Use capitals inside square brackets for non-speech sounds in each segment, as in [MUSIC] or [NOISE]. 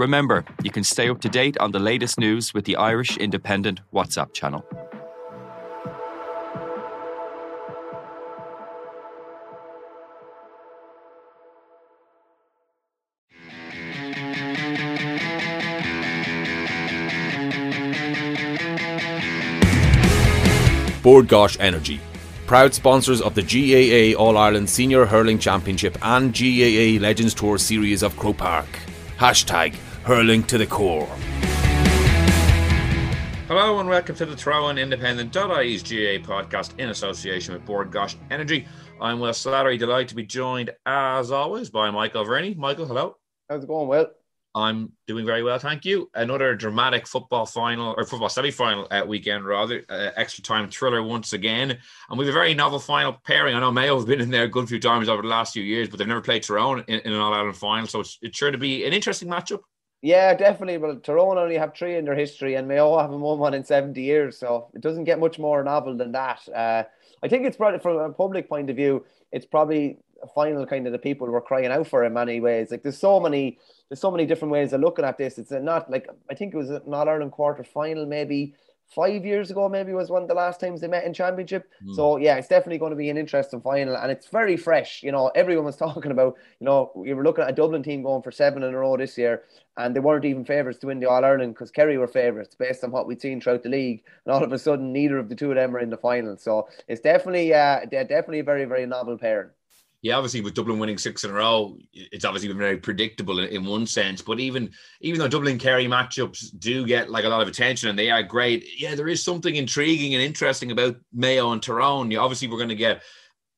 Remember, you can stay up to date on the latest news with the Irish Independent WhatsApp channel. Bord Gáis Energy, proud sponsors of the GAA All Ireland Senior Hurling Championship and GAA Legends Tour series of Croke Park. Hashtag hurling to the core. Hello and welcome to the Throw-In Independent.ie's GAA podcast in association with Bord Gáis Energy. I'm Will Slattery, delighted to be joined as always by Michael Verney. Michael, hello. How's it going, Will? I'm doing very well, thank you. Another dramatic football final or football semi-final uh, weekend, rather uh, extra time thriller once again, and we have a very novel final pairing. I know Mayo have been in there a good few times over the last few years, but they've never played Tyrone in, in an All Ireland final, so it's, it's sure to be an interesting matchup. Yeah, definitely. Well, Tyrone only have three in their history, and Mayo haven't won one in 70 years. So it doesn't get much more novel than that. Uh, I think it's probably from a public point of view, it's probably a final kind of the people were crying out for in many ways. Like there's so many, there's so many different ways of looking at this. It's not like I think it was an All Ireland quarter final maybe five years ago, maybe was one of the last times they met in championship. Mm. So yeah, it's definitely going to be an interesting final, and it's very fresh. You know, everyone was [LAUGHS] talking about. You know, we were looking at a Dublin team going for seven in a row this year, and they weren't even favourites to win the All Ireland because Kerry were favourites based on what we'd seen throughout the league, and all of a sudden, neither of the two of them are in the final. So it's definitely, uh, definitely a very, very novel pairing yeah, obviously with Dublin winning six in a row, it's obviously been very predictable in, in, one sense. But even even though Dublin Kerry matchups do get like a lot of attention and they are great, yeah, there is something intriguing and interesting about Mayo and Tyrone. Yeah, obviously we're going to get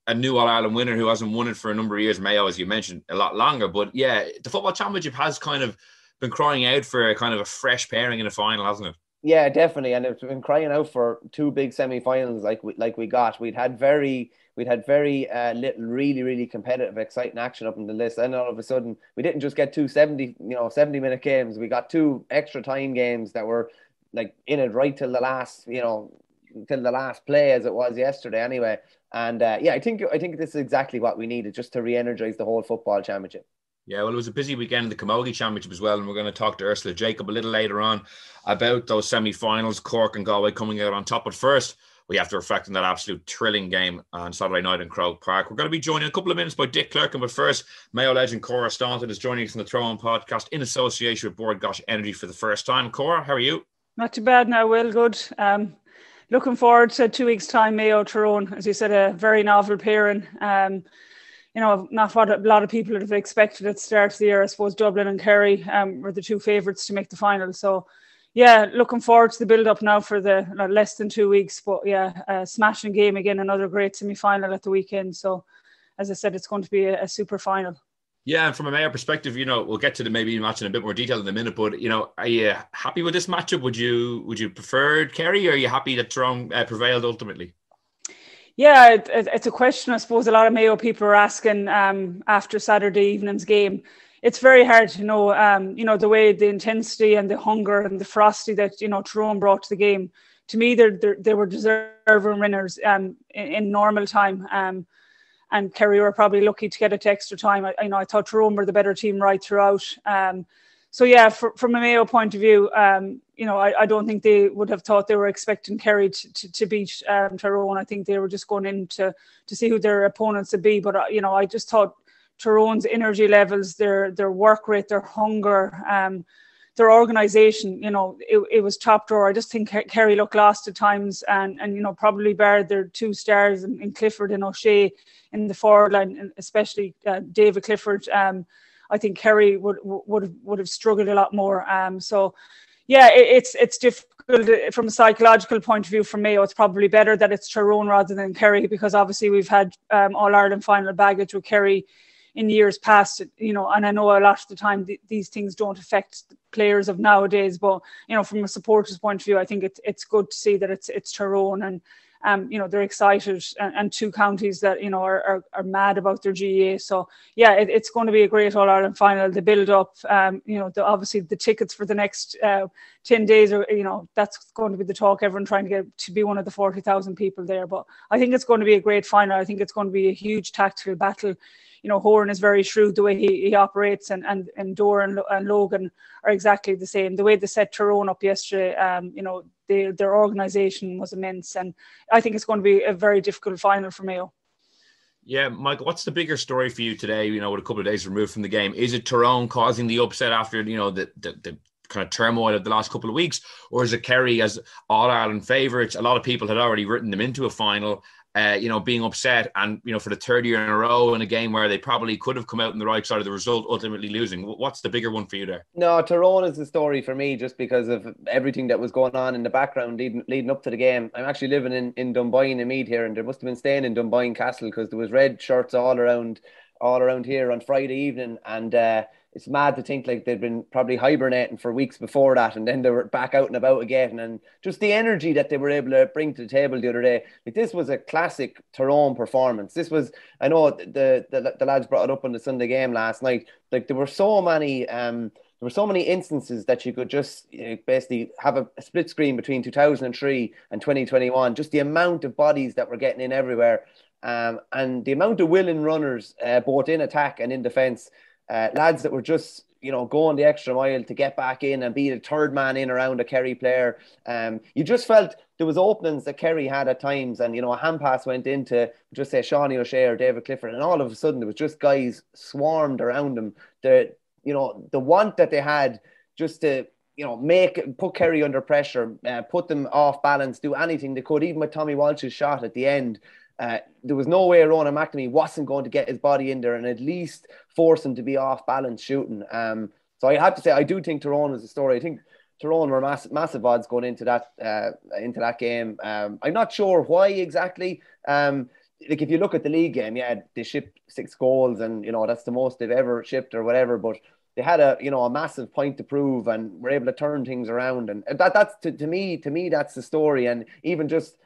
a new All Ireland winner who hasn't won it for a number of years. Mayo, as you mentioned, a lot longer. But yeah, the football championship has kind of been crying out for a kind of a fresh pairing in a final, hasn't it? Yeah, definitely, and it's been crying out for two big semi-finals like we like we got. We'd had very we'd had very uh, little really really competitive exciting action up in the list. And all of a sudden we didn't just get two 70 you know 70 minute games. We got two extra time games that were like in it right till the last you know till the last play as it was yesterday anyway. And uh, yeah i think i think this is exactly what we needed just to re-energize the whole football championship yeah, well, it was a busy weekend in the Camogie Championship as well, and we're going to talk to Ursula Jacob a little later on about those semi-finals, Cork and Galway coming out on top. But first, we have to reflect on that absolute thrilling game on Saturday night in Croke Park. We're going to be joined in a couple of minutes by Dick Clerkin, but first, Mayo legend Cora Staunton is joining us on the Throw-In podcast in association with Bord Gáis Energy for the first time. Cora, how are you? Not too bad now, Will. Good. Um, looking forward to two weeks' time, Mayo Tyrone. As you said, a very novel pairing. Um, you know, not what a lot of people would have expected at the start of the year. I suppose Dublin and Kerry um, were the two favourites to make the final. So yeah, looking forward to the build up now for the uh, less than two weeks. But yeah, smashing game again, another great semi final at the weekend. So, as I said, it's going to be a, a, super final. Yeah, and from a Mayo perspective, you know, we'll get to the maybe match in a bit more detail in a minute. But you know, are you happy with this matchup? Would you would you prefer Kerry, or are you happy that Tyrone uh, prevailed ultimately? Yeah, it, it, it's a question I suppose a lot of Mayo people are asking um, after Saturday evening's game it's very hard to know, um, you know, the way the intensity and the hunger and the frosty that you know Tyrone brought to the game. To me, they're, they're they were deserving winners um, in, in normal time. Um, and Kerry were probably lucky to get it to extra time. I, you know, I thought Tyrone were the better team right throughout. Um, so yeah, for, from a Mayo point of view, um, you know, I, I, don't think they would have thought they were expecting Kerry to, to, to beat um, Tyrone. I think they were just going in to, to see who their opponents would be. But uh, you know, I just thought Tyrone's energy levels, their their work rate, their hunger, um, their organisation. You know, it, it was top drawer. I just think Kerry looked lost at times, and and you know probably barred their two stars in, in Clifford and O'Shea in the forward line, and especially uh, David Clifford. Um, I think Kerry would would have, would have struggled a lot more. Um, so yeah, it, it's it's difficult from a psychological point of view for me. It's probably better that it's Tyrone rather than Kerry because obviously we've had um, All Ireland final baggage with Kerry in years past. You know, and I know a lot of the time th- these things don't affect players of nowadays, but you know, from a supporter's point of view, I think it's it's good to see that it's it's Tyrone and um, you know, they're excited and, and, two counties that, you know, are, are, are mad about their GAA. So yeah, it, it's going to be a great All Ireland final. The build up, um, you know, the, obviously the tickets for the next uh, 10 days are, you know, that's going to be the talk. Everyone trying to get to be one of the 40,000 people there. But I think it's going to be a great final. I think it's going to be a huge tactical battle you know, Horan is very shrewd the way he, he operates, and and and Dooher and, and Logan are exactly the same. The way they set Tyrone up yesterday, um, you know, they, their organisation was immense, and I think it's going to be a very difficult final for Mayo. Yeah, Mike, what's the bigger story for you today? You know, with a couple of days removed from the game, is it Tyrone causing the upset after you know the the, the kind of turmoil of the last couple of weeks, or is it Kerry as All Ireland favourites? A lot of people had already written them into a final, uh, you know, being upset and, you know, for the third year in a row in a game where they probably could have come out on the right side of the result, ultimately losing. What's the bigger one for you there? No, Tyrone is the story for me just because of everything that was going on in the background leading, leading up to the game. I'm actually living in, in Dunboyne Meath here, and there must have been staying in Dunboyne Castle because there was red shirts all around all around here on Friday evening. And, uh, it's mad to think like they'd been probably hibernating for weeks before that, and then they were back out and about again. And just the energy that they were able to bring to the table the other day, like this was a classic Tyrone performance. This was, I know the the, the lads brought it up on the Sunday game last night. Like there were so many. Um, there were so many instances that you could just you know, basically have a, a, split screen between 2003 and 2021. Just the amount of bodies that were getting in everywhere, um, and the amount of willing runners, uh, both in attack and in defence uh, lads that were just you know going the extra mile to get back in and be the third man in around a Kerry player. Um, you just felt there was openings that Kerry had at times, and you know a hand pass went into just say Seanie O'Shea or David Clifford, and all of a sudden there was just guys swarmed around them. The you know the want that they had just to you know, make put Kerry under pressure, uh, put them off balance, do anything they could. Even with Tommy Walsh's shot at the end, uh, there was no way Ronan McNamee wasn't going to get his body in there and at least force him to be off balance shooting. Um, so I have to say, I do think Tyrone is a story. I think Tyrone were massive, massive odds going into that uh, into that game. Um, I'm not sure why exactly. Um, like if you look at the league game, yeah, they shipped six goals, and you know that's the most they've ever shipped or whatever. But they had a you know a massive point to prove, and were able to turn things around. And that that's to, to me to me that's the story. And even just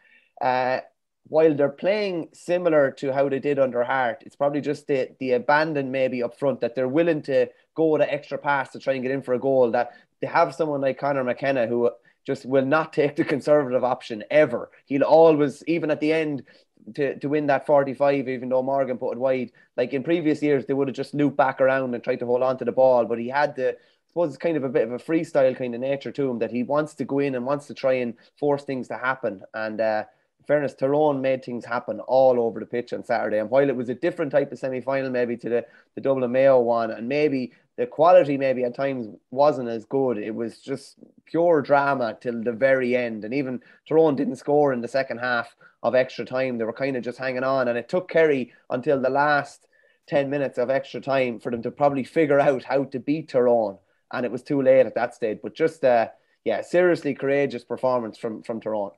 uh, while they're playing similar to how they did under Harte, it's probably just the the abandon maybe up front that they're willing to go the extra pass to try and get in for a goal. That they have someone like Conor McKenna who just will not take the conservative option ever. He'll always, even at the end, to, to win that 45, even though Morgan put it wide. Like in previous years, they would have just looped back around and tried to hold on to the ball, but he had the, it's kind of a bit of a freestyle kind of nature to him that he wants to go in and wants to try and force things to happen. And uh, fairness, Tyrone made things happen all over the pitch on Saturday. And while it was a different type of semi final, maybe to the, the Dublin Mayo one, and maybe the quality maybe at times wasn't as good, it was just pure drama till the very end. And even Tyrone didn't score in the second half of extra time. They were kind of just hanging on. And it took Kerry until the last 10 minutes of extra time for them to probably figure out how to beat Tyrone. And it was too late at that stage. But just, uh, yeah, seriously courageous performance from, from Tyrone.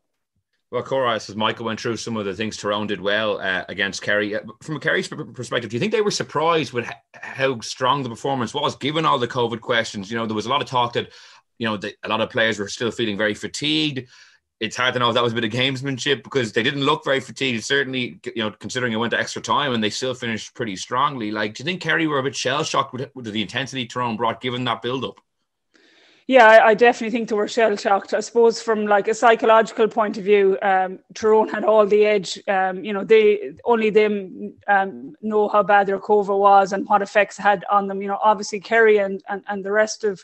Well, Cora, as Michael went through some of the things Tyrone did well uh, against Kerry. Uh, from a Kerry's perspective, do you think they were surprised with how strong the performance was, given all the COVID questions? You know, there was a lot of talk that, you know, a lot of players were still feeling very fatigued. It's hard to know if that was a bit of gamesmanship because they didn't look very fatigued. Certainly, you know, considering it went to extra time and they still finished pretty strongly. Like, do you think Kerry were a bit shell shocked with, with the intensity Tyrone brought, given that build up? Yeah, I, I, definitely think they were shell shocked. I suppose from like a psychological point of view, um, Tyrone had all the edge. Um, you know, they only them um, know how bad their cover was and what effects had on them. You know, obviously Kerry and, and, and the rest of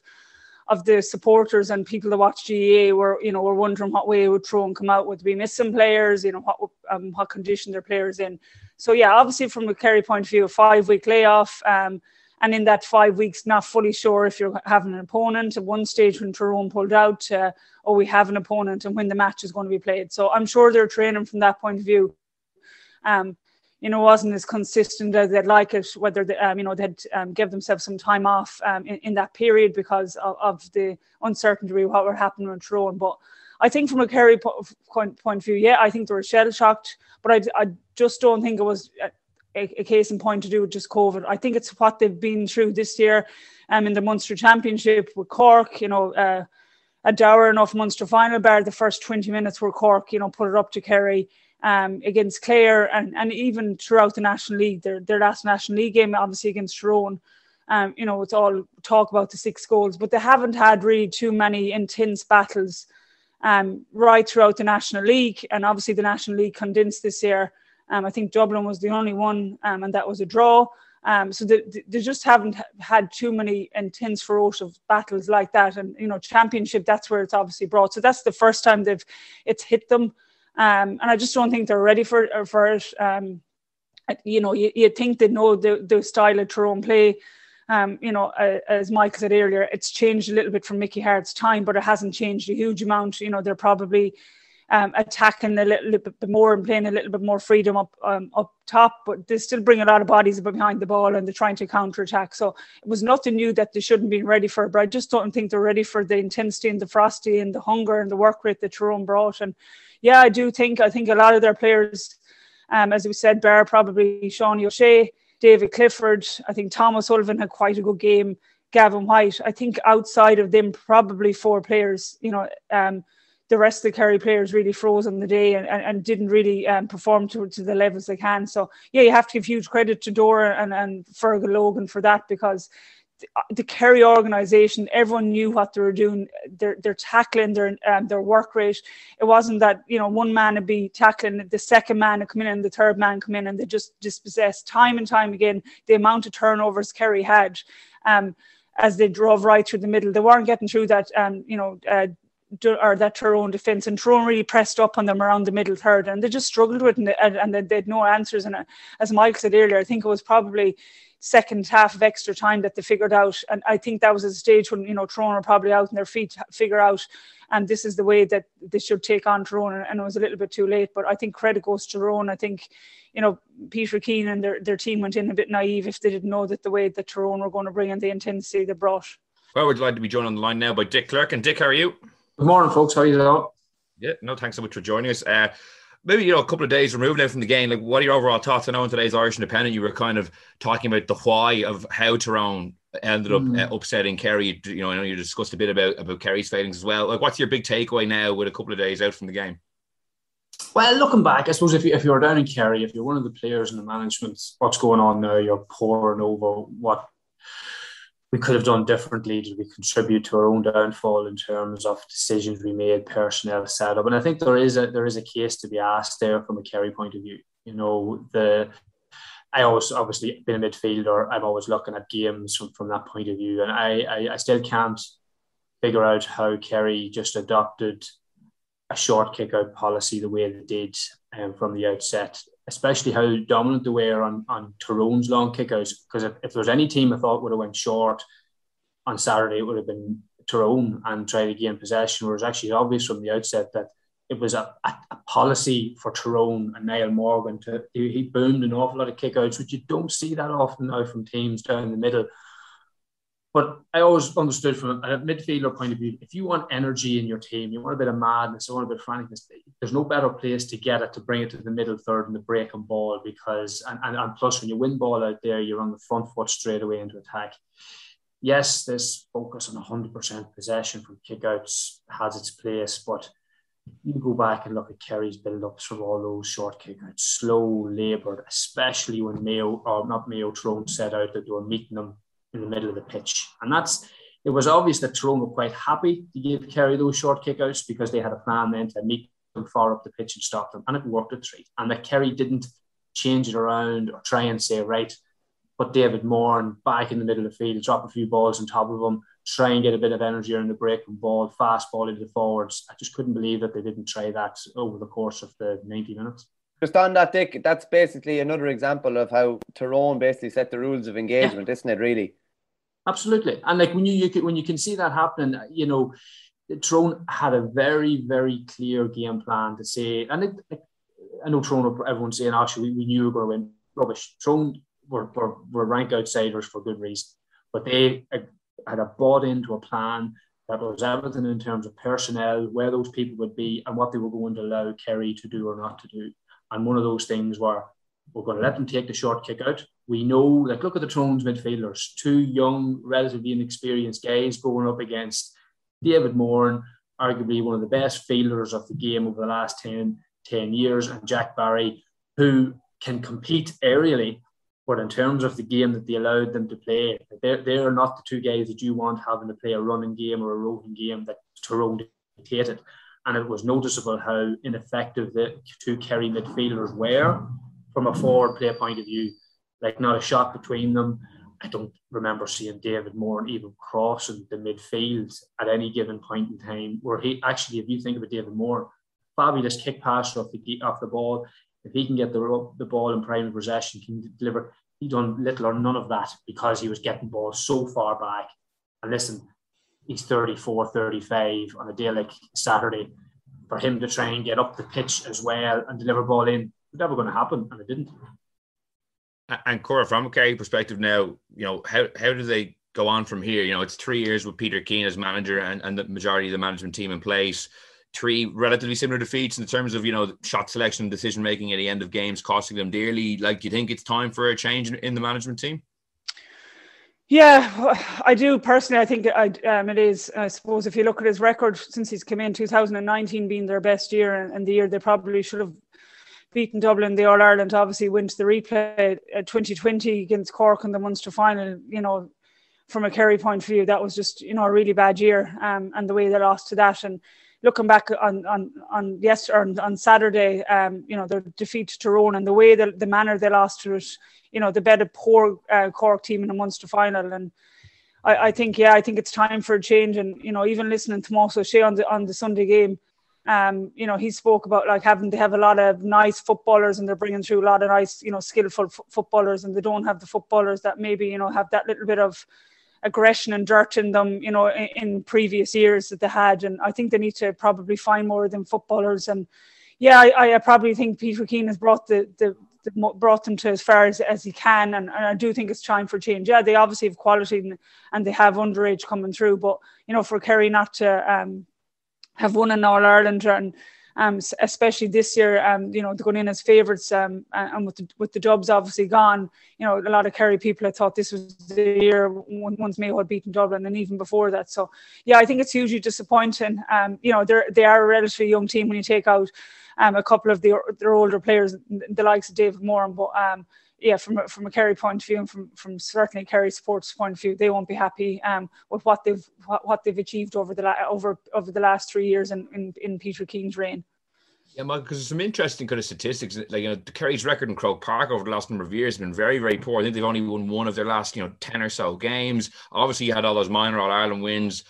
of the supporters and people that watch GAA were, you know, were wondering what way would Tyrone come out. Would be missing players? You know, what um, what condition their players in. So yeah, obviously from a Kerry point of view, a five week layoff. Um, and in that five weeks, not fully sure if you're having an opponent. At one stage, when Tyrone pulled out, uh, oh, we have an opponent and when the match is going to be played. So I'm sure they're training from that point of view. Um, you know, wasn't as consistent as they'd like it, whether they, um, you know, they'd um, give themselves some time off um, in, in, that period because of, of, the uncertainty of what were happening with Tyrone. But I think from a Kerry point, point of view, yeah, I think they were shell shocked, but I, I just don't think it was uh, a, a, case in point to do with just COVID. I think it's what they've been through this year um, in the Munster Championship with Cork, you know, uh, a dour enough Munster final bar. The first 20 minutes were Cork, you know, put it up to Kerry um, against Clare and, and even throughout the National League, their, their last National League game, obviously against Tyrone. Um, you know, it's all talk about the six goals, but they haven't had really too many intense battles um, right throughout the National League. And obviously, the National League condensed this year. Um, I think Dublin was the only one, um, and that was a draw. Um, so they, they just haven't had too many intense, ferocious battles like that. And you know, championship that's where it's obviously brought. So that's the first time they've it's hit them, um, and I just don't think they're ready for for it. Um, you know, you, you think they know the the style of Tyrone play. Um, you know, uh, as Mike said earlier, it's changed a little bit from Mickey Harte's time, but it hasn't changed a huge amount. You know, they're probably um, attacking a little, bit more and playing a little bit more freedom up um, up top, but they still bring a lot of bodies behind the ball and they're trying to counter attack. So it was nothing new that they shouldn't be ready for, but I just don't think they're ready for the intensity and the frosty and the hunger and the work rate that Tyrone brought. And yeah, I do think I think a lot of their players, um, as we said, Bear probably Sean O'Shea, David Clifford, I think Thomas Sullivan had quite a good game. Gavin White, I think outside of them, probably four players, you know, um, the rest of the Kerry players really froze on the day and, and, and didn't really um, perform to, to the levels they can. So, yeah, you have to give huge credit to Dooher and, and Fergal Logan for that because the, the Kerry organisation, everyone knew what they were doing. They're, they're tackling their um, their work rate. It wasn't that you know one man would be tackling, the second man would come in, and the third man come in, and they just dispossessed time and time again the amount of turnovers Kerry had. Um, as they drove right through the middle, they weren't getting through that. Um, you know, uh, or that Tyrone defence, and Tyrone really pressed up on them around the middle third, and they just struggled with it, and, and they, had no answers. And uh, as Mike said earlier, I think it was probably second half of extra time that they figured out, and I think that was a stage when you know Tyrone were probably out on their feet figure out, and this is the way that they should take on Tyrone, and, it was a little bit too late. But I think credit goes to Tyrone. I think you know, Peter Keane and their, their team went in a bit naive if they didn't know that the way that Tyrone were going to bring in the intensity they brought. Well, we're delighted to be joined on the line now by Dick Clerkin. And Dick, how are you? Good morning, folks. How are you doing? Yeah, no, thanks so much for joining us. Uh, maybe you know a couple of days removed now from the game. Like, what are your overall thoughts? I know in today's Irish Independent, you were kind of talking about the why of how Tyrone ended up mm. uh, upsetting Kerry. You know, I know you discussed a bit about about Kerry's failings as well. Like, what's your big takeaway now with a couple of days out from the game? Well, looking back, I suppose if you if you're down in Kerry, if you're one of the players in the management, what's going on now? You're poring over what we could have done differently? Did we contribute to our own downfall in terms of decisions we made, personnel setup? And I think there is a there is a case to be asked there from a Kerry point of view. You know, the I always obviously been a midfielder. I'm always looking at games from, from that point of view, and I, I, I still can't figure out how Kerry just adopted a short kick out policy the way they did um, from the outset especially how dominant they were on, on Tyrone's long kickouts. Because if, if there was any team I thought would have went short on Saturday, it would have been Tyrone and tried to gain possession. where Whereas actually obvious from the outset that it was a, a, a, policy for Tyrone and Niall Morgan to he boomed an awful lot of kickouts, which you don't see that often now from teams down the middle. But I always understood from a midfielder point of view, if you want energy in your team, you want a bit of madness, you want a bit of franticness, there's no better place to get it to bring it to the middle third and the break and ball because, and, and, and plus when you win ball out there, you're on the front foot straight away into attack. Yes, this focus on 100% possession from kickouts has its place, but you go back and look at Kerry's build-ups from all those short kickouts, slow, laboured, especially when Mayo, or not Mayo, Tyrone set out that they were meeting them in the middle of the pitch. And that's it was obvious that Tyrone were quite happy to give Kerry those short kickouts because they had a plan then to meet them far up the pitch and stop them. And it worked at three. And that Kerry didn't change it around or try and say, right, put David Moran back in the middle of the field, drop a few balls on top of him, try and get a bit of energy on the break and ball, fast ball into the forwards. I just couldn't believe that they didn't try that over the course of the 90 minutes. Just on that, Dick, that's basically another example of how Tyrone basically set the rules of engagement, yeah. isn't it, really? Absolutely, and like when you, you can, when you can see that happening, you know, Tyrone had a very very clear game plan to say, and it, I know Tyrone, everyone's saying, actually, we, we knew we were going to win. Rubbish. Tyrone were, were, were rank outsiders for good reason, but they uh, had a bought into a plan that was everything in terms of personnel, where those people would be, and what they were going to allow Kerry to do or not to do. And one of those things were We're going to let them take the short kick out. We know, like, look at the Thrones midfielders, two young, relatively inexperienced guys going up against David Moran, arguably one of the best fielders of the game over the last 10, 10 years, and Jack Barry, who can compete aerially but in terms of the game that they allowed them to play, they're, not the two guys that you want having to play a running game or a roving game that Tyrone dictated. And it was noticeable how ineffective the two Kerry midfielders were from a forward play point of view. Like not a shot between them. I don't remember seeing David Moran even Cross crossing the midfield at any given point in time. Where he actually, if you think about David Moran, fabulous kick passer off the off the ball. If he can get the, the ball in prime possession, can deliver. He done little or none of that because he was getting balls so far back. And listen, he's 34, 35 on a day like Saturday. For him to try and get up the pitch as well and deliver ball in, it's never going to happen, and it didn't. And Cora, from a Kerry perspective now, you know, how, how do they go on from here? You know, it's three years with Peter Keane as manager and, and the majority of the management team in place three relatively similar defeats in terms of you know shot selection, decision making at the end of games, costing them dearly. Like, do you think it's time for a change in, in the management team? Yeah, I do personally. I think I, um, it is. I suppose if you look at his record since he's come in, 2019 being their best year, and, and the year they probably should have beaten Dublin, the All Ireland, obviously went to the replay at 2020 against Cork in the Munster final. You know, from a Kerry point of view, that was just you know a really bad year, um, and the way they lost to that, and looking back on on on yes on, on Saturday, um, you know, their defeat to Tyrone and the way the, the manner they lost to it, you know, the bet a poor uh, Cork team in the Munster final, and I, I, think yeah, I think it's time for a change. And you know, even listening to Moss O'Shea on the on the Sunday game, um, you know, he spoke about like having to have a lot of nice footballers, and they're bringing through a lot of nice, you know, skillful f- footballers, and they don't have the footballers that maybe you know have that little bit of aggression and dirt in them, you know, in, in, previous years that they had. And I think they need to probably find more of them footballers. And yeah, I, I probably think Peter Keane has brought the, the, the brought them to as far as, as he can. And, and, I do think it's time for change. Yeah, they obviously have quality and, and they have underage coming through. But, you know, for Kerry not to um, have won an All Ireland and um, especially this year, um, you know, going in as favourites, um, and with the, with the Dubs obviously gone, you know, a lot of Kerry people had thought this was the year once Mayo had beaten Dublin, and even before that. So, yeah, I think it's hugely disappointing. Um, you know, they're they are a relatively young team when you take out um, a couple of the their older players, the likes of David Moran, but um, yeah, from a, from a Kerry point of view and from from certainly Kerry sports point of view, they won't be happy um, with what they've what, what they've achieved over the la- over over the last three years in, in, in Peter Keane's reign. Yeah, because there's some interesting kind of statistics. Like you know, the Kerry's record in Croke Park over the last number of years has been very, very poor. I think they've only won one of their last, you know, ten or so games. Obviously, you had all those minor All Ireland wins.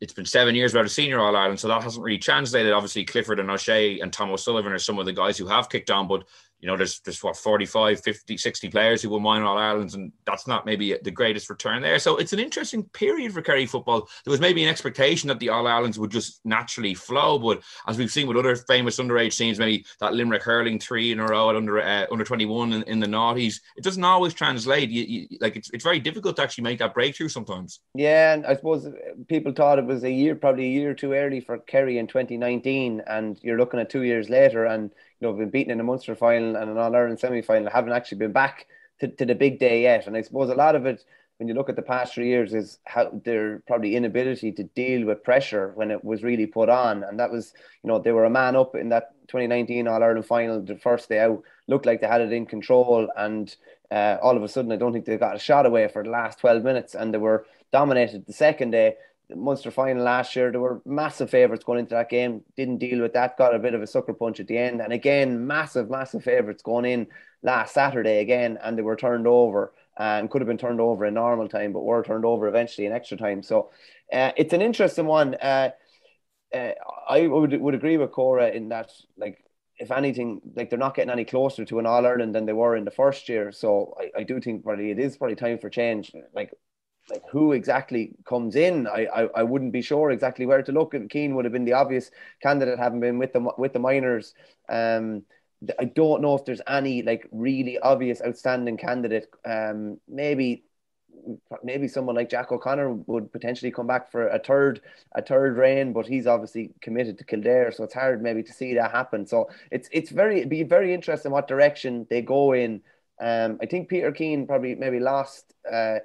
It's been seven years without a senior All Ireland, so that hasn't really translated. Obviously, Clifford and O'Shea and Tom O'Sullivan are some of the guys who have kicked on, but you know, there's there's what 45, 50, 60 players who won minor All Irelands, and that's not maybe the greatest return there. So it's an interesting period for Kerry football. There was maybe an expectation that the All Irelands would just naturally flow, but as we've seen with other famous underage teams, maybe that Limerick hurling three in a row at under uh, under 21 in, in, the noughties, it doesn't always translate. You, you, like it's it's very difficult to actually make that breakthrough sometimes. Yeah, and I suppose people thought it was a year, probably a year too early for Kerry in 2019, and you're looking at two years later and know, been beaten in a Munster final and an All Ireland semi final, haven't actually been back to, to the big day yet. And I suppose a lot of it, when you look at the past three years, is how their probably inability to deal with pressure when it was really put on. And that was, you know, they were a man up in that 2019 All Ireland final the first day out, looked like they had it in control. And uh, all of a sudden, I don't think they got a shot away for the last 12 minutes and they were dominated the second day. Munster final last year, there were massive favourites going into that game. Didn't deal with that. Got a bit of a sucker punch at the end, and again, massive, massive favourites going in last Saturday again, and they were turned over and could have been turned over in normal time, but were turned over eventually in extra time. So uh, it's an interesting one. Uh, uh, I would would agree with Cora in that, like, if anything, like they're not getting any closer to an All Ireland than they were in the first year. So I, I do think probably it is probably time for change. Like like who exactly comes in, I, I, I wouldn't be sure exactly where to look. And Keane would have been the obvious candidate, having been with the with the minors. Um, I don't know if there's any like really obvious outstanding candidate. Um, maybe maybe someone like Jack O'Connor would potentially come back for a third a third reign, but he's obviously committed to Kildare, so it's hard maybe to see that happen. So it's it's very be very interesting what direction they go in. Um, I think Peter Keane probably maybe lost uh,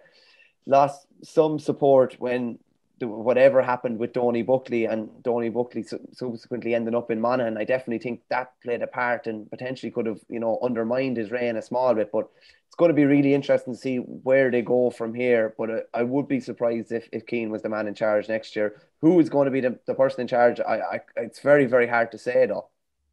lost some support when whatever happened with Donie Buckley and Donie Buckley subsequently ending up in Monaghan, I definitely think that played a part and potentially could have, you know, undermined his reign a small bit. But it's going to be really interesting to see where they go from here. But uh, I would be surprised if, if Keane was the man in charge next year. Who is going to be the, the person in charge? I, I it's very, very hard to say though.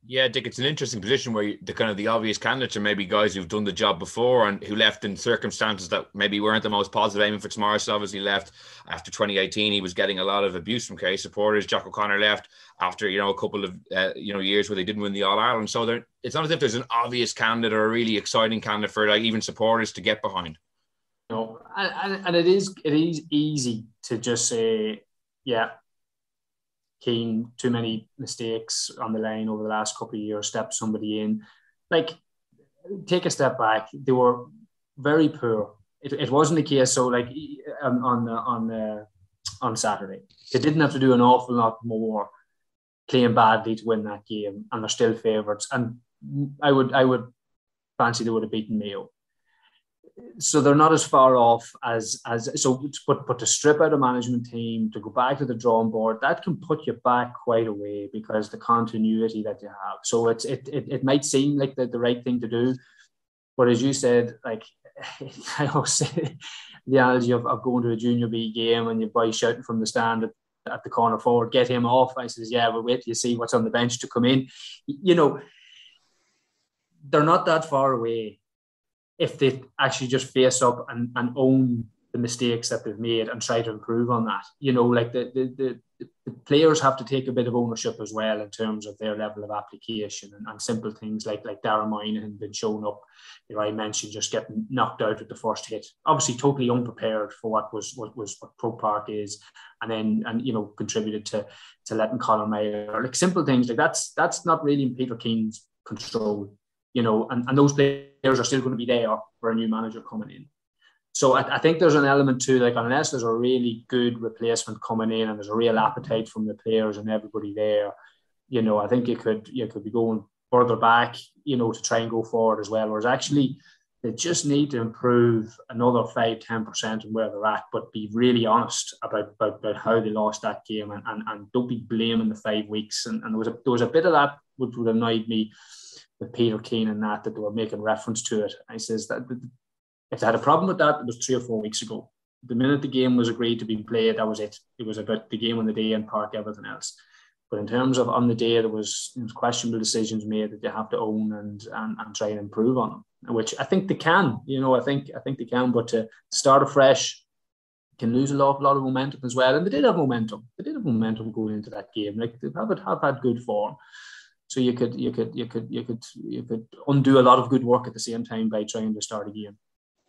Yeah, Dick, it's an interesting position where the kind of the obvious candidates are maybe guys who've done the job before and who left in circumstances that maybe weren't the most positive. Eamon Fitzmaurice obviously left after 2018. He was getting a lot of abuse from Kerry supporters. Jack O'Connor left after you know a couple of uh, you know years where they didn't win the All Ireland. So it's not as if there's an obvious candidate or a really exciting candidate for like even supporters to get behind. No, and, and it is it is easy to just say, yeah, Keane, too many mistakes on the line over the last couple of years, step somebody in. Like, take a step back. They were very poor. It, it wasn't the case. So, like on on on uh, on Saturday, they didn't have to do an awful lot more playing badly to win that game, and they're still favourites. And I would I would fancy they would have beaten Mayo so they're not as far off as as so but but to strip out a management team to go back to the drawing board that can put you back quite a way because the continuity that you have. So it's it it, it might seem like the, the right thing to do but as you said like [LAUGHS] i always say the analogy of, of going to a junior b game and your boy shouting from the stand at, at the corner forward get him off. I says yeah we'll wait you see what's on the bench to come in. You know they're not that far away if they actually just face up and, and own the mistakes that they've made and try to improve on that. You know, like the, the, the, the players have to take a bit of ownership as well in terms of their level of application and, and simple things like like Dara Moynihan been shown up. You know, I mentioned just getting knocked out at the first hit. Obviously, totally unprepared for what was what was what Croke Park is, and then and you know contributed to to letting Conor Meyler like simple things like that's that's not really in Peter Keane's control you know, and, and those players are still going to be there for a new manager coming in. So I, I, think there's an element too, like unless there's a really good replacement coming in and there's a real appetite from the players and everybody there, you know, I think you could you could be going further back, you know, to try and go forward as well. Whereas actually they just need to improve another five, 10% on where they're at, but be really honest about, about, about how they lost that game and, and, and don't be blaming the five weeks. And, and there was a there was a bit of that which would annoyed me with Peter Keane and that that they were making reference to it. I says that if they had a problem with that, it was three or four weeks ago. The minute the game was agreed to be played, that was it. It was about the game on the day and park everything else. But in terms of on the day, there was, there was questionable decisions made that you have to own and, and and try and improve on them, which I think they can. You know, I think I think they can. But to start afresh, can lose a lot, lot of momentum as well. And they did have momentum. They did have momentum going into that game. Like they have, have had good form so you could you could you could you could you could undo a lot of good work at the same time by trying to start again.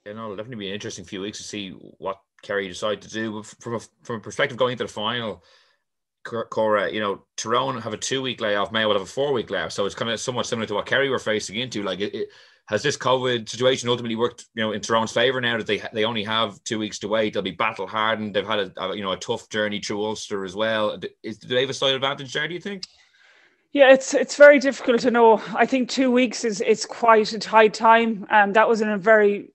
Yeah, no, it'll definitely be an interesting few weeks to see what Kerry decide to do. From a, from a perspective going into the final, Cora, you know, Tyrone have a two week layoff, Mayo will have a four week layoff. So it's kind of somewhat similar to what Kerry were facing into. Like, it, it, has this COVID situation ultimately worked, you know, in Tyrone's favour now that they they only have two weeks to wait? They'll be battle hardened. They've had a, a, you know a tough journey through Ulster as well. Is, do they have a slight advantage there? Do you think? Yeah, it's it's very difficult to know. I think two weeks is is quite a tight time. Um, that was in a very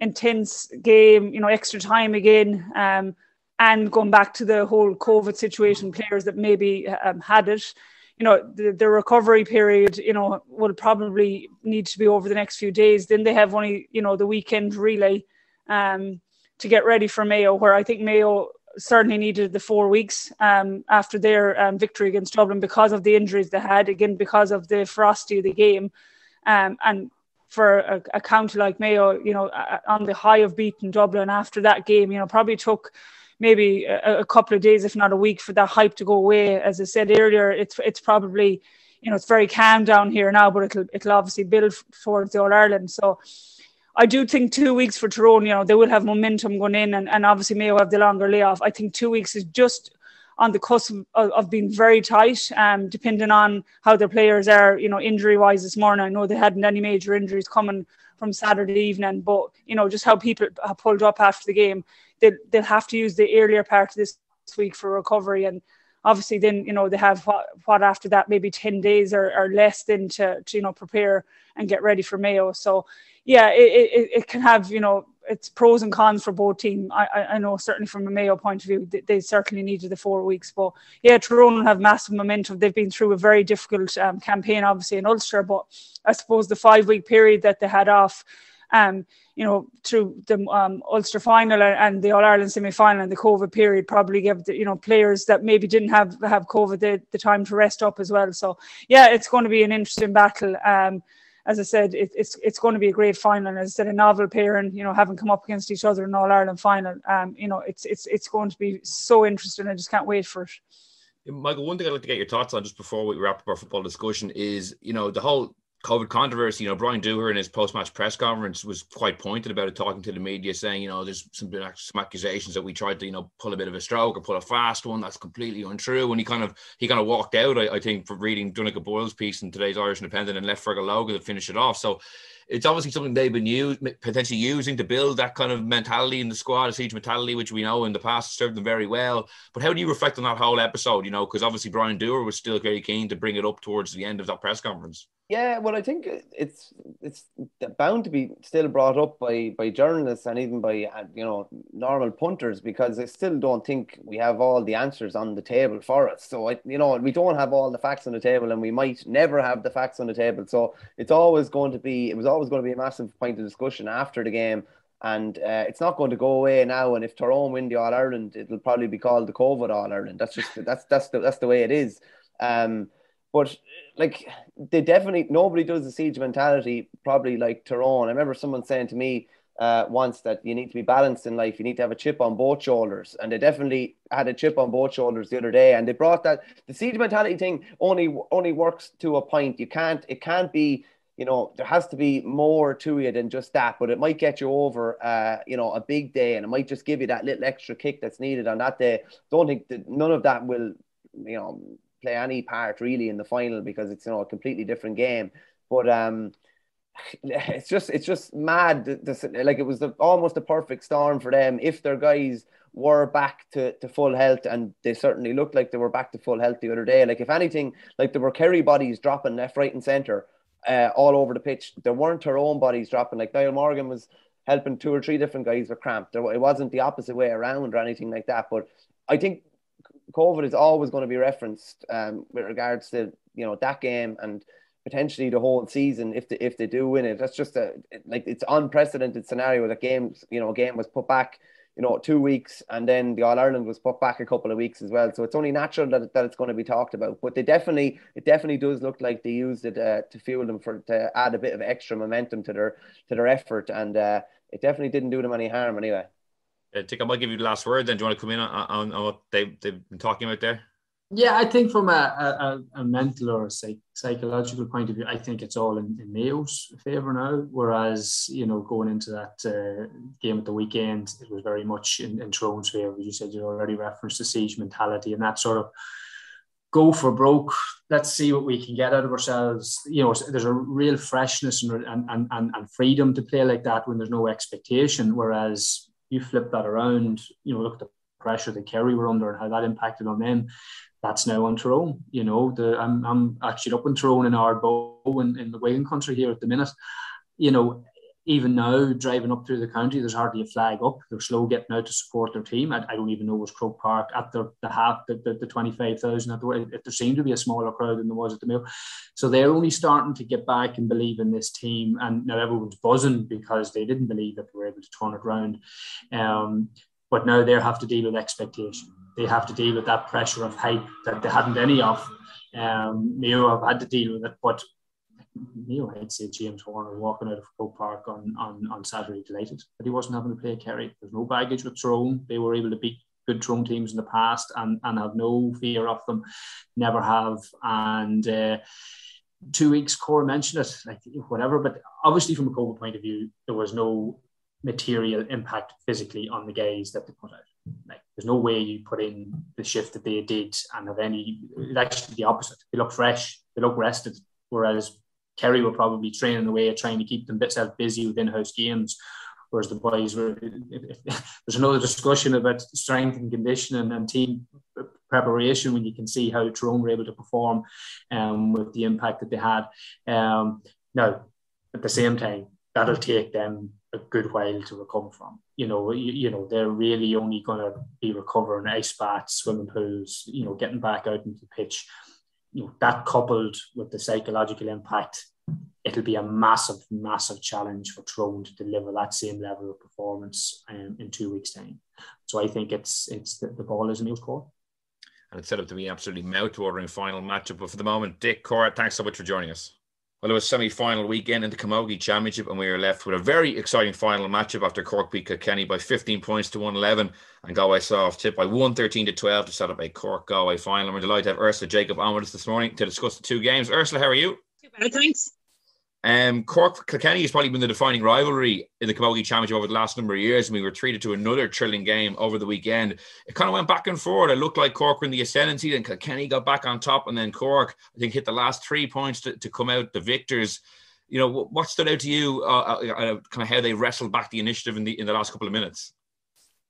intense game, you know, extra time again, um, and going back to the whole COVID situation, players that maybe um, had it, you know, the, the recovery period, you know, will probably need to be over the next few days. Then they have only, you know, the weekend relay um, to get ready for Mayo, where I think Mayo certainly needed the four weeks um, after their um, victory against Dublin because of the injuries they had, again, because of the ferocity of the game. Um, and for a, a, county like Mayo, you know, on the high of beating Dublin after that game, you know, probably took maybe a, a, couple of days, if not a week, for that hype to go away. As I said earlier, it's it's probably, you know, it's very calm down here now, but it'll it'll obviously build towards the All Ireland. So I do think two weeks for Tyrone, you know, they will have momentum going in, and, and obviously Mayo have the longer layoff. I think two weeks is just on the cusp of, of being very tight, um, depending on how their players are, you know, injury wise this morning. I know they hadn't any major injuries coming from Saturday evening. But you know, just how people have pulled up after the game, they they'll have to use the earlier part of this week for recovery and obviously then you know they have what, what after that maybe 10 days or, or less then to, to you know prepare and get ready for mayo so yeah it, it, it can have you know it's pros and cons for both teams. I, I know certainly from a Mayo point of view, they, they certainly needed the four weeks. But yeah, Tyrone have massive momentum. They've been through a very difficult um, campaign, obviously in Ulster. But I suppose the five week period that they had off, um, you know, through the um, Ulster final and the All Ireland semi final and the COVID period, probably gave the, you know players that maybe didn't have have COVID the, the time to rest up as well. So yeah, it's going to be an interesting battle. Um, as I said, it, it's it's going to be a great final. And as I said, a novel pairing, you know, having come up against each other in All Ireland final, um, you know, it's it's it's going to be so interesting. I just can't wait for it. Michael, one thing I'd like to get your thoughts on just before we wrap up our football discussion is, you know, the whole COVID controversy, you know, Brian Dooher in his post-match press conference was quite pointed about it, talking to the media, saying, you know, there's some, some accusations that we tried to, you know, pull a bit of a stroke or pull a fast one. That's completely untrue. And he kind of he kind of walked out, I, I think, from reading Donnchadh Boyle's piece in today's Irish Independent and left Fergal Logan to finish it off. So it's obviously something they've been used, potentially using to build that kind of mentality in the squad, a siege mentality, which we know in the past served them very well. But how do you reflect on that whole episode? You know, because obviously Brian Dooher was still very keen to bring it up towards the end of that press conference. Yeah, well, I think it's it's bound to be still brought up by by journalists and even by uh, you know normal punters because I still don't think we have all the answers on the table for us. So I, you know, we don't have all the facts on the table, and we might never have the facts on the table. So it's always going to be it was always going to be a massive point of discussion after the game, and uh, it's not going to go away now. And if Tyrone win the All Ireland, it'll probably be called the COVID All Ireland. That's just that's that's the that's the way it is. Um, but like they definitely nobody does the siege mentality probably like Tyrone. I remember someone saying to me uh, once that you need to be balanced in life. You need to have a chip on both shoulders, and they definitely had a chip on both shoulders the other day. And they brought that the siege mentality thing only only works to a point. You can't it can't be you know there has to be more to you than just that. But it might get you over uh, you know a big day, and it might just give you that little extra kick that's needed on that day. Don't think that none of that will you know play any part really in the final because it's you know a completely different game. But um, [LAUGHS] it's just it's just mad. Like it was the, almost a perfect storm for them if their guys were back to, to full health, and they certainly looked like they were back to full health the other day. Like if anything, like there were Kerry bodies dropping left, right, and centre uh, all over the pitch. There weren't Tyrone bodies dropping. Like Niall Morgan was helping two or three different guys with cramp. There, it wasn't the opposite way around or anything like that. But I think COVID is always going to be referenced um, with regards to you know that game and potentially the whole season if they, if they do win it. That's just a like it's unprecedented scenario that games you know game was put back you know two weeks and then the All Ireland was put back a couple of weeks as well. So it's only natural that, that it's going to be talked about. But they definitely it definitely does look like they used it uh, to fuel them for to add a bit of extra momentum to their to their effort and uh, it definitely didn't do them any harm anyway. I think I might give you the last word. Then do you want to come in on, on, on what they, they've been talking about there? Yeah, I think from a, a, a mental or a psych, psychological point of view, I think it's all in, in Mayo's favour now. Whereas, you know, going into that uh, game at the weekend, it was very much in, in Tyrone's favour. As you said you already referenced the siege mentality and that sort of go for broke. Let's see what we can get out of ourselves. You know, there's a real freshness and, and, and, and freedom to play like that when there's no expectation. Whereas you flip that around, you know, look at the pressure that Kerry were under and how that impacted on them. That's now on Tyrone. You know, the I'm, I'm actually up in Tyrone in Ardboe in, in the Wigan country here at the minute. You know, even now driving up through the county, there's hardly a flag up. They're slow getting out to support their team. I, I don't even know was Croke Park at the, the half, the, the, the 25,000 at the there seemed to be a smaller crowd than there was at the mill. So they're only starting to get back and believe in this team. And now everyone's buzzing because they didn't believe that they were able to turn it around. Um, but now they have to deal with expectation. They have to deal with that pressure of hype that they hadn't any of. Um, Mayo have had to deal with it, but you know, I'd say James Horan walking out of Croke Park on, on, on Saturday delighted that he wasn't having to play Kerry. There's no baggage with Tyrone. They were able to beat good Tyrone teams in the past and, and have no fear of them, never have. And uh, two weeks, Cora mentioned it, like whatever. But obviously, from a COVID point of view, there was no material impact physically on the guys that they put out. Like, there's no way you put in the shift that they did and have any. It's actually the opposite. They look fresh. They look rested. Whereas Kerry were probably training away trying to keep them themselves busy with in-house games, whereas the boys were. [LAUGHS] there's another discussion about strength and conditioning and team preparation when you can see how Tyrone were able to perform um, with the impact that they had. Um, now, at the same time, that'll take them a good while to recover from. You know, you, you know, they're really only going to be recovering ice baths, swimming pools, you know, getting back out into the pitch. You know, that coupled with the psychological impact, it'll be a massive, massive challenge for Tyrone to deliver that same level of performance um, in two weeks' time. So I think it's it's the, the ball is in his court. And it's set up to be absolutely mouth-watering final matchup. But for the moment, Dick Cora, thanks so much for joining us. Well, it was semi-final weekend in the Camogie Championship, and we were left with a very exciting final matchup after Cork beat Kilkenny by 15 points to 111, and Galway saw off tip by 113 to 12 to set up a Cork Galway final. We're delighted to have Ursula Jacob on with us this morning to discuss the two games. Ursula, how are you? Too bad, thanks. Um, Cork Kilkenny has probably been the defining rivalry in the Camogie Championship over the last number of years, and we were treated to another thrilling game over the weekend. It kind of went back and forth. It looked like Cork were in the ascendancy, then Kilkenny got back on top, and then Cork, I think, hit the last three points to, to come out the victors. You know, what stood out to you, uh, uh, uh, kind of how they wrestled back the initiative in the in the last couple of minutes?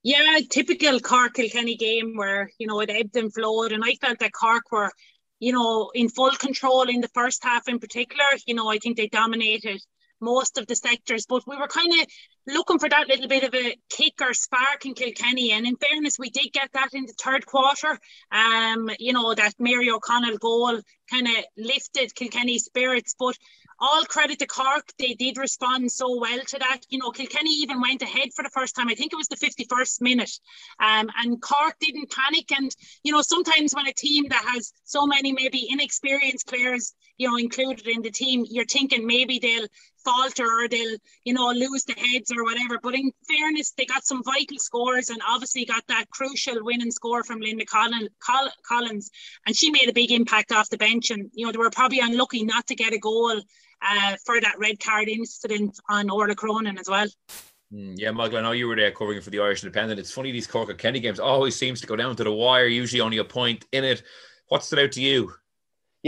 Yeah, typical Cork Kilkenny game where you know it ebbed and flowed, and I felt that Cork were you know, in full control in the first half in particular. You know, I think they dominated most of the sectors, but we were kind of looking for that little bit of a kick or spark in Kilkenny. And in fairness, we did get that in the third quarter. Um, you know, that Mary O'Connell goal kind of lifted Kilkenny's spirits. But all credit to Cork. They did respond so well to that. You know, Kilkenny even went ahead for the first time. I think it was the 51st minute. Um, and Cork didn't panic. And, you know, sometimes when a team that has so many maybe inexperienced players, you know, included in the team, you're thinking maybe they'll falter or they'll, you know, lose the heads or whatever. But in fairness, they got some vital scores and obviously got that crucial winning score from Linda Collins. And she made a big impact off the bench. And, you know, they were probably unlucky not to get a goal uh, for that red card incident on Orla Cronin as well. Mm, yeah, Michael, I know you were there covering for the Irish Independent. It's funny, these Cork Kenny games always seems to go down to the wire, usually only a point in it. What stood out to you?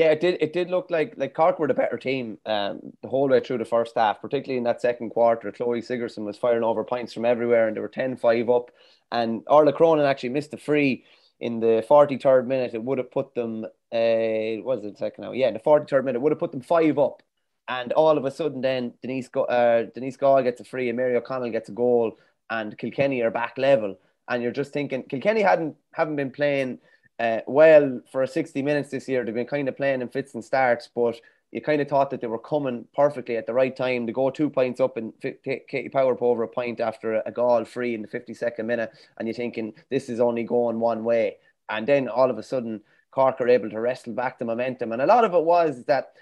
Yeah, it did. It did look like like Cork were the better team um, the whole way through the first half, particularly in that second quarter. Chloe Sigerson was firing over points from everywhere, and they were 10-5 up. And Orla Cronin actually missed the free in the 43rd minute. It would have put them. Uh, was it second now? Yeah, in the 43rd minute, it would have put them five up and all of a sudden, then Denise uh, Denise Gaul gets a free, and Mary O'Connell gets a goal, and Kilkenny are back level. And you're just thinking Kilkenny hadn't haven't been playing uh, well for 60 minutes this year. They've been kind of playing in fits and starts, but you kind of thought that they were coming perfectly at the right time to go two points up and Katie Power up over a point after a goal free in the 52nd minute, and you're thinking this is only going one way. And then all of a sudden, Cork are able to wrestle back the momentum, and a lot of it was that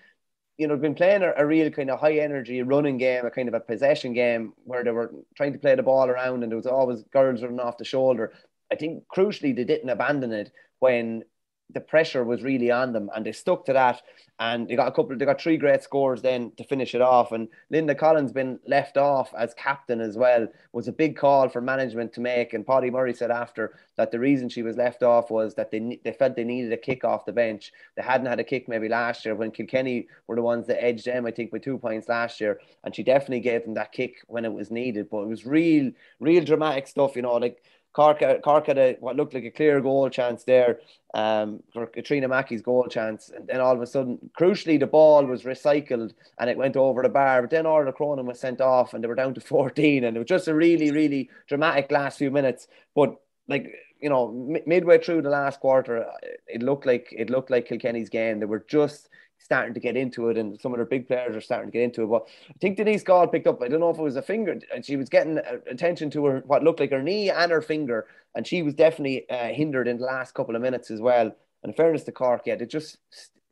you know, been playing a, a, real kind of high energy running game, a kind of a possession game where they were trying to play the ball around and there was always girls running off the shoulder. I think crucially they didn't abandon it when the pressure was really on them and they stuck to that. And they got a couple they got three great scores then to finish it off. And Linda Collins been left off as captain as well was a big call for management to make. And Paudie Murray said after that the reason she was left off was that they they felt they needed a kick off the bench. They hadn't had a kick maybe last year when Kilkenny were the ones that edged them I think with two points last year. And she definitely gave them that kick when it was needed. But it was real real dramatic stuff you know like Cork, Cork had a, what looked like a clear goal chance there um, for Katrina Mackey's goal chance. And then all of a sudden, crucially, the ball was recycled and it went over the bar. But then Orla Cronin was sent off and they were down to [LAUGHS] 14. And it was just a really, really dramatic last few minutes. But like, you know, midway through the last quarter, it looked like it looked like Kilkenny's game. They were just starting to get into it, and some of their big players are starting to get into it. But I think Denise Gaul picked up. I don't know if it was a finger, and she was getting attention to her what looked like her knee and her finger, and she was definitely uh, hindered in the last couple of minutes as well. And in fairness to Cork, yeah, they just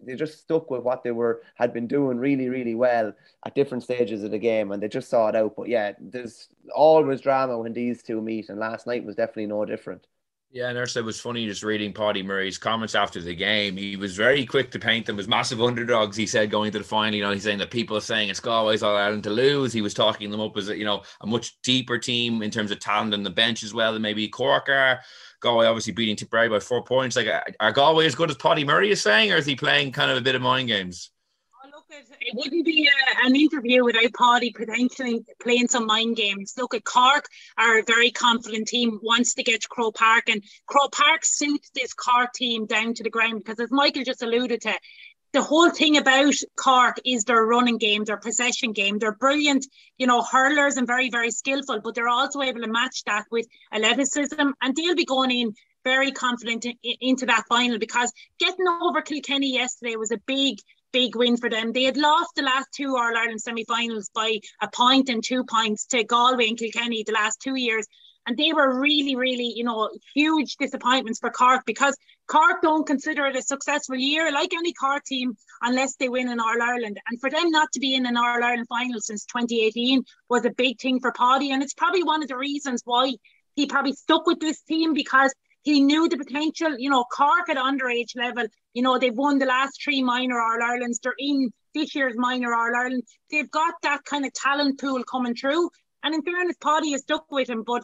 they just stuck with what they were had been doing really really well at different stages of the game, and they just saw it out. But yeah, there's always drama when these two meet, and last night was definitely no different. Yeah, and it was funny just reading Paudie Murray's comments after the game. He was very quick to paint them as massive underdogs. He said going to the final, you know, he's saying that people are saying it's Galway's all Ireland to lose. He was talking them up as you know a much deeper team in terms of talent on the bench as well than maybe Cork are. Galway obviously beating Tipperary by four points. Like, are Galway as good as Paudie Murray is saying, or is he playing kind of a bit of mind games? It wouldn't be a, an interview without Paudie potentially playing some mind games. Look at Cork are a very confident team, wants to get to Croke Park, and Croke Park suits this Cork team down to the ground because, as Michael just alluded to, the whole thing about Cork is their running game, their possession game. They're brilliant, you know, hurlers and very, very skillful, but they're also able to match that with athleticism, and they'll be going in very confident in, into that final because getting over Kilkenny yesterday was a big big win for them. They had lost the last two All Ireland semi finals by a point and two points to Galway and Kilkenny the last two years. And they were really, really, you know, huge disappointments for Cork because Cork don't consider it a successful year, like any Cork team, unless they win an All Ireland. And for them not to be in an All Ireland final since 2018 was a big thing for Paudie. And it's probably one of the reasons why he probably stuck with this team because he knew the potential. You know, Cork at underage level, you know, they've won the last three minor All Irelands. They're in this year's minor All Ireland. They've got that kind of talent pool coming through. And in fairness, Paudie is stuck with him, but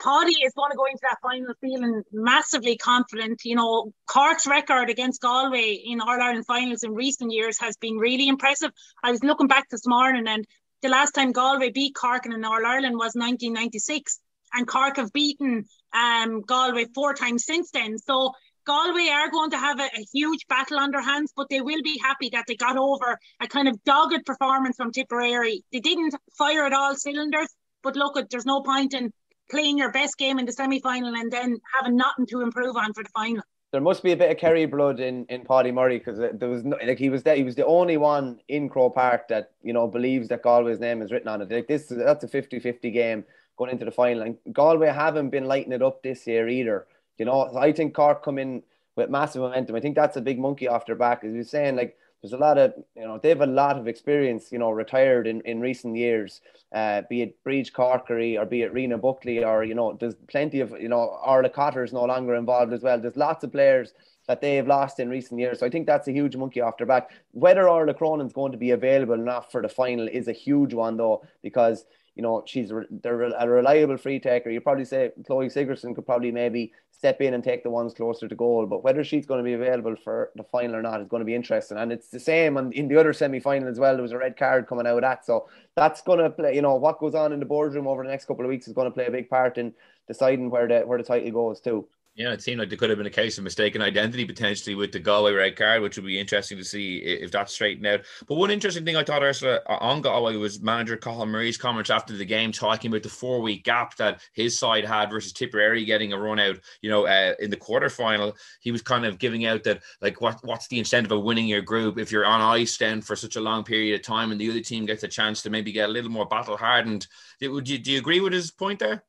Paudie is going to go into that final feeling massively confident. You know, Cork's record against Galway in All Ireland finals in recent years has been really impressive. I was looking back this morning, and the last time Galway beat Cork in an All Ireland was 1996, and Cork have beaten um, Galway four times since then. So Galway are going to have a, a, huge battle on their hands, but they will be happy that they got over a kind of dogged performance from Tipperary. They didn't fire at all cylinders, but look, at there's no point in playing your best game in the semi final and then having nothing to improve on for the final. There must be a bit of Kerry blood in, in Paudie Murray because there was no, like he was there, he was the only one in Croke Park that you know believes that Galway's name is written on it. Like this that's a 50-50 game going into the final. And Galway haven't been lighting it up this year either. You know, I think Cork come in with massive momentum. I think that's a big monkey off their back. As you're saying, like there's a lot of you know they have a lot of experience. You know, retired in, in recent years, uh, be it Briege Corkery or be it Rena Buckley or you know there's plenty of you know Orla Cotter is no longer involved as well. There's lots of players that they have lost in recent years. So I think that's a huge monkey off their back. Whether Orla Cronin's going to be available or not for the final is a huge one though, because you know, she's they're a reliable free taker. You probably say Chloe Sigerson could probably maybe step in and take the ones closer to goal, but whether she's going to be available for the final or not is going to be interesting. And it's the same and in the other semi final as well. There was a red card coming out of that, so that's going to play. You know, what goes on in the boardroom over the next couple of weeks is going to play a big part in deciding where the where the title goes too. Yeah, it seemed like there could have been a case of mistaken identity potentially with the Galway red card, which would be interesting to see if that's straightened out. But one interesting thing I thought, Ursula, on Galway was manager Cathal Murray's comments after the game talking about the four week gap that his side had versus Tipperary getting a run out, you know, uh, in the quarterfinal. He was kind of giving out that, like, what, what's the incentive of winning your group if you're on ice then for such a long period of time and the other team gets a chance to maybe get a little more battle hardened? Do, do, do you agree with his point there?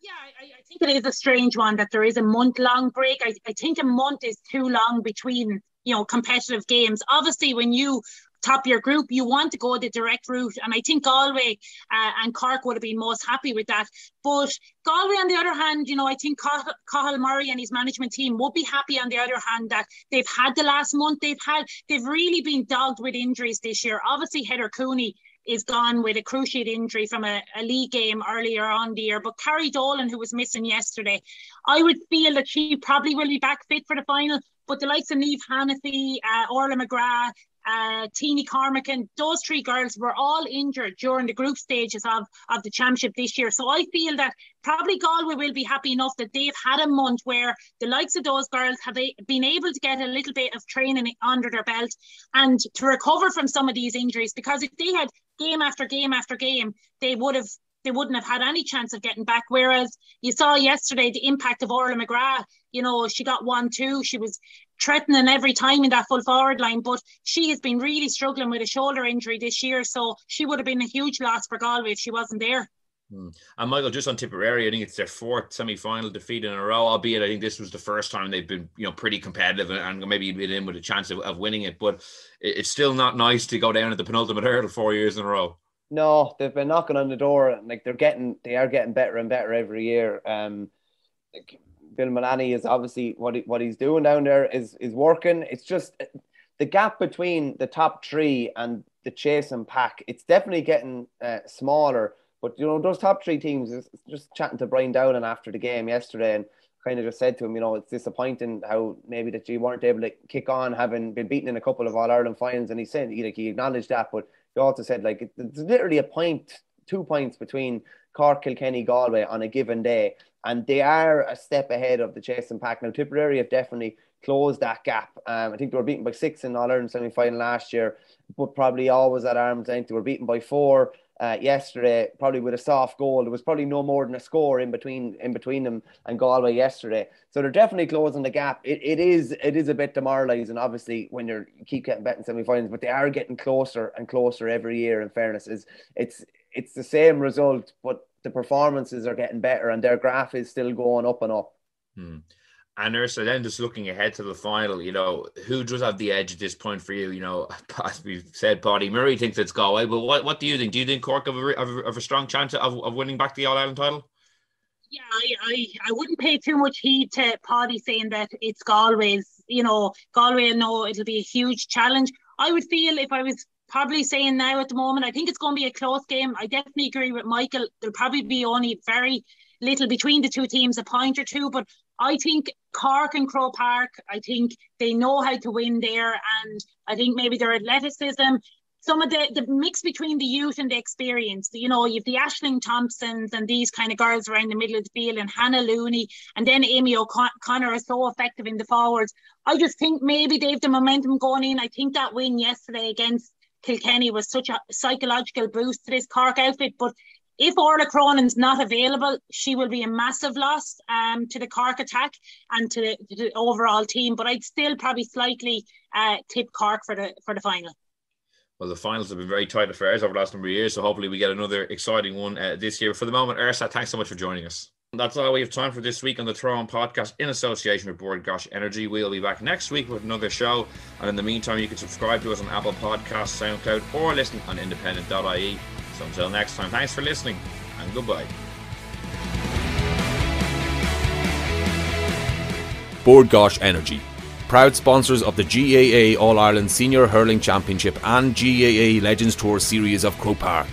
Yeah, I, think it is a strange one that there is a month long break. I, I think a month is too long between you know competitive games. Obviously, when you top your group, you want to go the direct route. And I think Galway uh, and Cork would have been most happy with that. But Galway, on the other hand, you know, I think Cathal Murray and his management team would be happy on the other hand that they've had the last month. They've had, they've really been dogged with injuries this year. Obviously, Heather Cooney is gone with a cruciate injury from a, a league game earlier on the year. But Carrie Dolan, who was missing yesterday, I would feel that she probably will be back fit for the final. But the likes of Niamh Hanniffy, uh, Orla McGrath, uh, Teeny Cormack, those three girls were all injured during the group stages of, of the championship this year. So I feel that probably Galway will be happy enough that they've had a month where the likes of those girls have been able to get a little bit of training under their belt and to recover from some of these injuries. Because if they had game after game after game, they would have they wouldn't have had any chance of getting back. Whereas you saw yesterday the impact of Orla McGrath. You know, she got one, two. She was threatening every time in that full forward line, but she has been really struggling with a shoulder injury this year. So she would have been a huge loss for Galway if she wasn't there. Hmm. And Michael, just on Tipperary, I think it's their fourth semi-final defeat in a row. Albeit, I think this was the first time they've been, you know, pretty competitive and, maybe been in with a chance of, of winning it. But it's still not nice to go down at the penultimate hurdle four years in a row. No, they've been knocking on the door, and like they're getting, they are getting better and better every year. Um, like Bill Mullaney is obviously what he, what he's doing down there is is working. It's just the gap between the top three and the chase and pack. It's definitely getting uh, smaller. But you know those top three teams. Just chatting to Brian Dowling after the game yesterday, and kind of just said to him, you know, it's disappointing how maybe that you weren't able to kick on, having been beaten in a couple of All Ireland finals. And he said, like, he acknowledged that, but he also said, like, it's literally a point, two points between Cork, Kilkenny, Galway on a given day. And they are a step ahead of the chasing pack. Now, Tipperary have definitely closed that gap. Um, I think they were beaten by six in All Ireland semi final last year, but probably always at arm's length. They were beaten by four uh, yesterday, probably with a soft goal. There was probably no more than a score in between in between them and Galway yesterday. So they're definitely closing the gap. It, it is it is a bit demoralising, obviously, when you're you keep getting bet in semi-finals, but they are getting closer and closer every year. In fairness, is it's it's the same result, but the performances are getting better and their graph is still going up and up. Hmm. And Ursa, then just looking ahead to the final, you know, who does have the edge at this point for you? You know, [LAUGHS] as we've said, Paudie Murray thinks it's Galway, but what, what do you think? Do you think Cork have a, have a, have a strong chance of, of winning back the All Ireland title? Yeah, I, I, I wouldn't pay too much heed to Paudie saying that it's Galway's, you know, Galway know it'll be a huge challenge. I would feel if I was probably saying now at the moment, I think it's going to be a close game. I definitely agree with Michael. There'll probably be only very little between the two teams, a point or two, but I think Cork and Croke Park, I think they know how to win there. And I think maybe their athleticism, some of the, the mix between the youth and the experience, you know, you've the Ashling Thompsons and these kind of girls around the middle of the field and Hannah Looney and then Amy O'Connor are so effective in the forwards. I just think maybe they've the momentum going in. I think that win yesterday against Kilkenny was such a psychological boost to this Cork outfit. But if Orla Cronin's not available, she will be a massive loss um, to the Cork attack and to the, to the overall team. But I'd still probably slightly uh, tip Cork for the for the final. Well, the finals have been very tight affairs over the last number of years, so hopefully we get another exciting one uh, this year. For the moment, Ursa, thanks so much for joining us. That's all we have time for this week on the Throw-In podcast in association with Bord Gáis Energy. We'll be back next week with another show. And in the meantime, you can subscribe to us on Apple Podcasts, SoundCloud, or listen on independent.ie. So until next time, thanks for listening and goodbye. Bord Gáis Energy, proud sponsors of the GAA All Ireland Senior Hurling Championship and GAA Legends Tour series of Croke Park.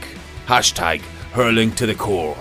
Hashtag hurling to the core.